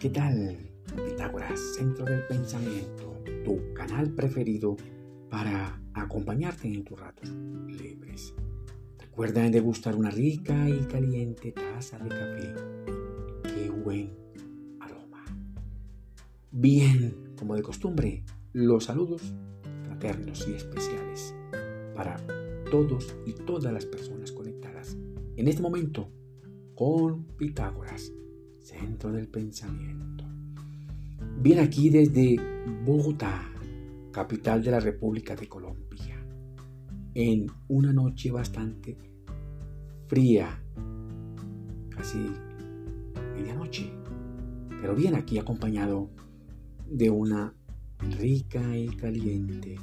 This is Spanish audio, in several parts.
¿qué tal? Pitágoras, Centro del Pensamiento, tu canal preferido para acompañarte en tus ratos libres. Recuerda degustar una rica y caliente taza de café. ¡Qué buen aroma! Bien, como de costumbre, los saludos fraternos y especiales para todos y todas las personas conectadas en este momento con Pitágoras centro del pensamiento. Bien aquí desde Bogotá, capital de la República de Colombia, en una noche bastante fría, casi medianoche, pero bien aquí acompañado de una rica y caliente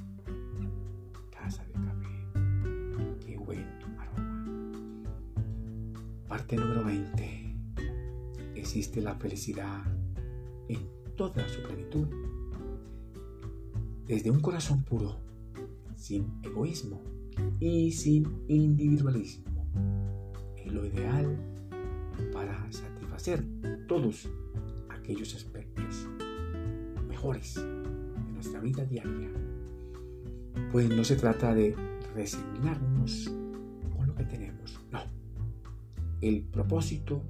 taza de café. Qué buen aroma. Parte número 20 existe la felicidad en toda su plenitud. Desde un corazón puro, sin egoísmo y sin individualismo. Es lo ideal para satisfacer todos aquellos aspectos mejores de nuestra vida diaria. Pues no se trata de resignarnos El propósito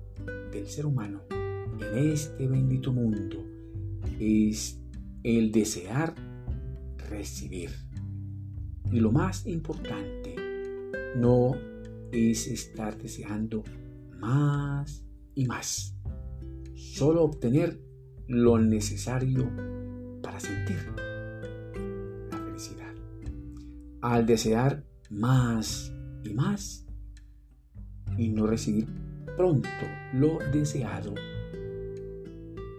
del ser humano en este bendito mundo es el desear recibir. Y lo más importante no es estar deseando más y más. Solo obtener lo necesario para sentir la felicidad. Al desear más y más y no recibir pronto lo deseado,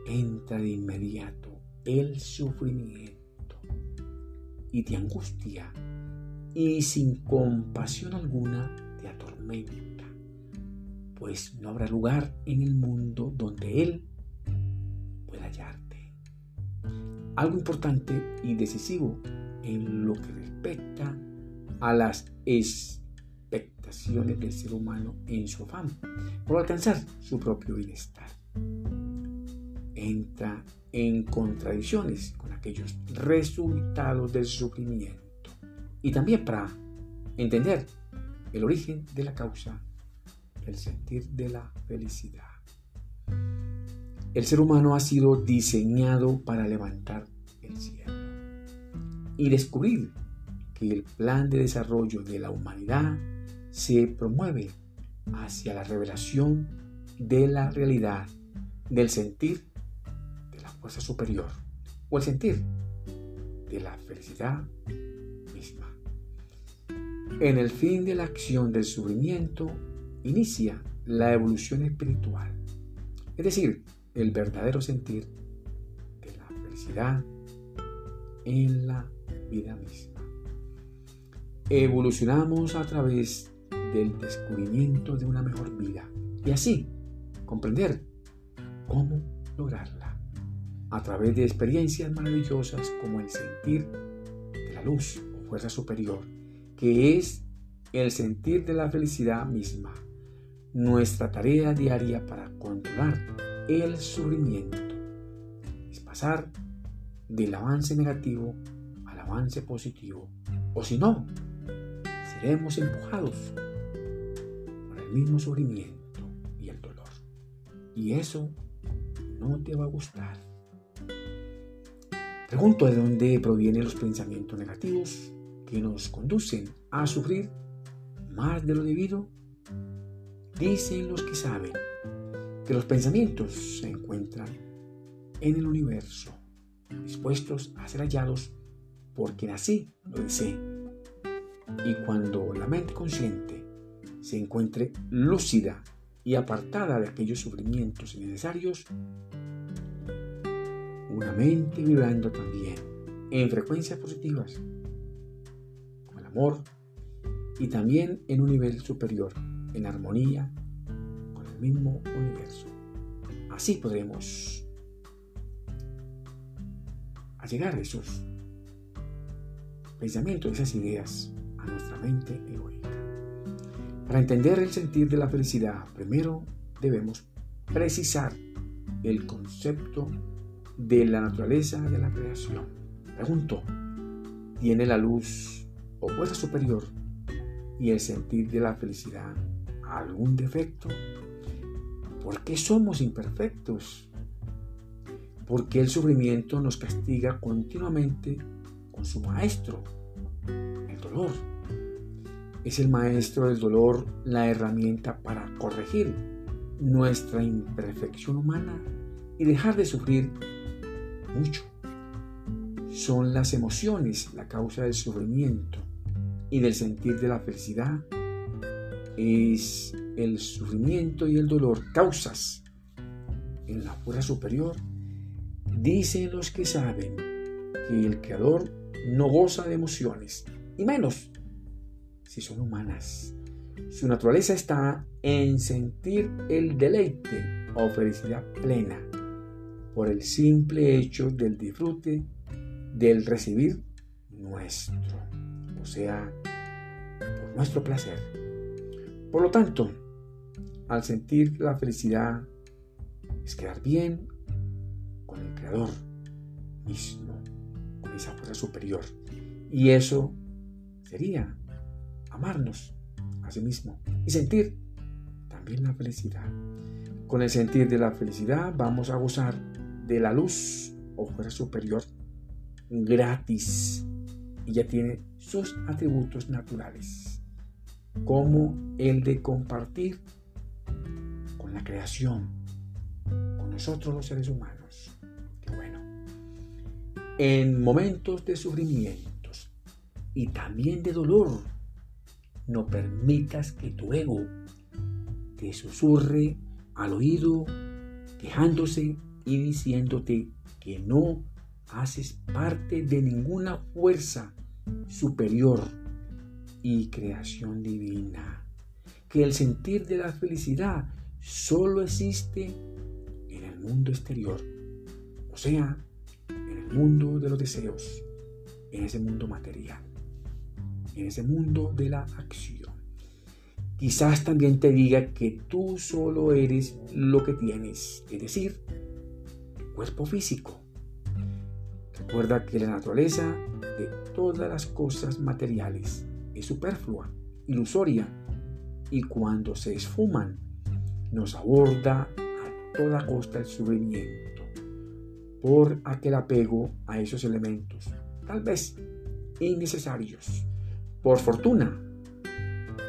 entra de inmediato el sufrimiento y te angustia y sin compasión alguna te atormenta, pues no habrá lugar en el mundo donde Él pueda hallarte. Algo importante y decisivo en lo que respecta a las expectaciones del ser humano en su afán por alcanzar su propio bienestar. Entra en contradicciones con aquellos resultados del sufrimiento y también para entender el origen de la causa, el sentir de la felicidad. El ser humano ha sido diseñado para levantar el cielo y descubrir que el plan de desarrollo de la humanidad se promueve hacia la revelación de la realidad, del sentir de la fuerza superior o el sentir de la felicidad misma. En el fin de la acción del sufrimiento inicia la evolución espiritual, es decir, el verdadero sentir de la felicidad en la vida misma. Evolucionamos a través del descubrimiento de una mejor vida. Y así comprender cómo lograrla. A través de experiencias maravillosas como el sentir de la luz o fuerza superior, que es el sentir de la felicidad misma, nuestra tarea diaria para controlar el sufrimiento es pasar del avance negativo al avance positivo, o si no, seremos empujados mismo sufrimiento y el dolor. Y eso no te va a gustar. Pregunto de dónde provienen los pensamientos negativos que nos conducen a sufrir más de lo debido. Dicen los que saben que los pensamientos se encuentran en el universo, dispuestos a ser hallados por quien así lo desee. Y cuando la mente consciente se encuentre lúcida y apartada de aquellos sufrimientos innecesarios, una mente vibrando también en frecuencias positivas, con el amor y también en un nivel superior, en armonía con el mismo universo. Así podremos llegar a esos pensamientos, esas ideas a nuestra mente egoísta. Para entender el sentir de la felicidad, primero debemos precisar el concepto de la naturaleza de la creación. Pregunto, ¿tiene la luz o fuerza superior y el sentir de la felicidad algún defecto? ¿Por qué somos imperfectos? ¿Por qué el sufrimiento nos castiga continuamente con su maestro, el dolor? Es el maestro del dolor la herramienta para corregir nuestra imperfección humana y dejar de sufrir mucho. Son las emociones la causa del sufrimiento y del sentir de la felicidad. Es el sufrimiento y el dolor causas en la fuerza superior. Dicen los que saben que el Creador no goza de emociones, y menos si son humanas. Su naturaleza está en sentir el deleite o felicidad plena por el simple hecho del disfrute del recibir nuestro, o sea, por nuestro placer. Por lo tanto, al sentir la felicidad es quedar bien con el Creador mismo, con esa fuerza superior. Y eso sería amarnos a sí mismo y sentir también la felicidad. Con el sentir de la felicidad vamos a gozar de la luz o fuerza superior gratis y ya tiene sus atributos naturales, como el de compartir con la creación, con nosotros los seres humanos. Qué bueno. En momentos de sufrimientos y también de dolor, no permitas que tu ego te susurre al oído, quejándose y diciéndote que no haces parte de ninguna fuerza superior y creación divina. Que el sentir de la felicidad solo existe en el mundo exterior, o sea, en el mundo de los deseos, en ese mundo material en ese mundo de la acción. Quizás también te diga que tú solo eres lo que tienes, es decir, cuerpo físico. Recuerda que la naturaleza de todas las cosas materiales es superflua, ilusoria, y cuando se esfuman, nos aborda a toda costa el sufrimiento por aquel apego a esos elementos, tal vez innecesarios. Por fortuna,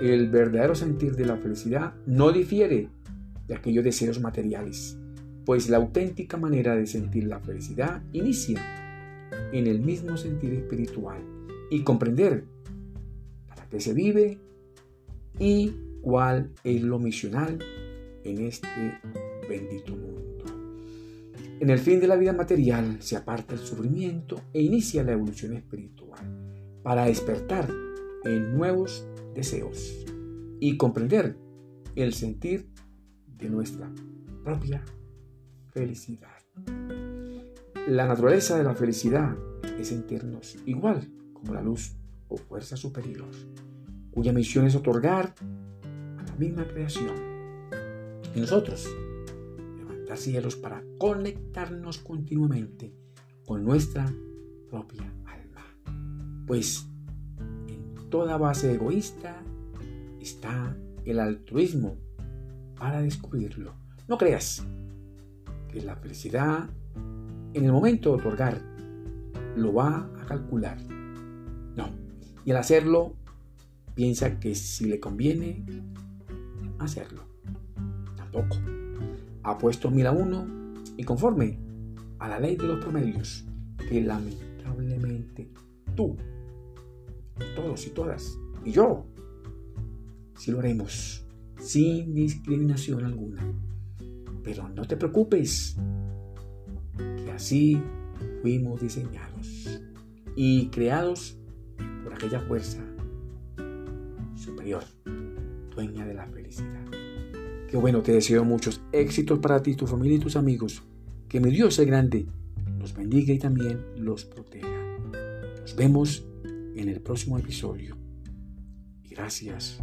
el verdadero sentir de la felicidad no difiere de aquellos deseos materiales, pues la auténtica manera de sentir la felicidad inicia en el mismo sentir espiritual y comprender para qué se vive y cuál es lo misional en este bendito mundo. En el fin de la vida material se aparta el sufrimiento e inicia la evolución espiritual para despertar en nuevos deseos y comprender el sentir de nuestra propia felicidad. La naturaleza de la felicidad es sentirnos igual como la luz o fuerza superior, cuya misión es otorgar a la misma creación y nosotros levantar cielos para conectarnos continuamente con nuestra propia alma. Pues toda base egoísta está el altruismo para descubrirlo. No creas que la felicidad en el momento de otorgar lo va a calcular. No. Y al hacerlo, piensa que si le conviene hacerlo. Tampoco. Ha puesto mil a uno y conforme a la ley de los promedios que lamentablemente tú todos y todas, y yo, si lo haremos sin discriminación alguna. Pero no te preocupes, que así fuimos diseñados y creados por aquella fuerza superior, dueña de la felicidad. Qué bueno, te deseo muchos éxitos para ti, tu familia y tus amigos. Que mi Dios sea grande, los bendiga y también los proteja. Nos vemos en el próximo episodio. Gracias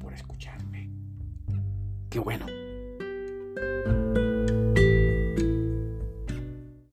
por escucharme. Qué bueno.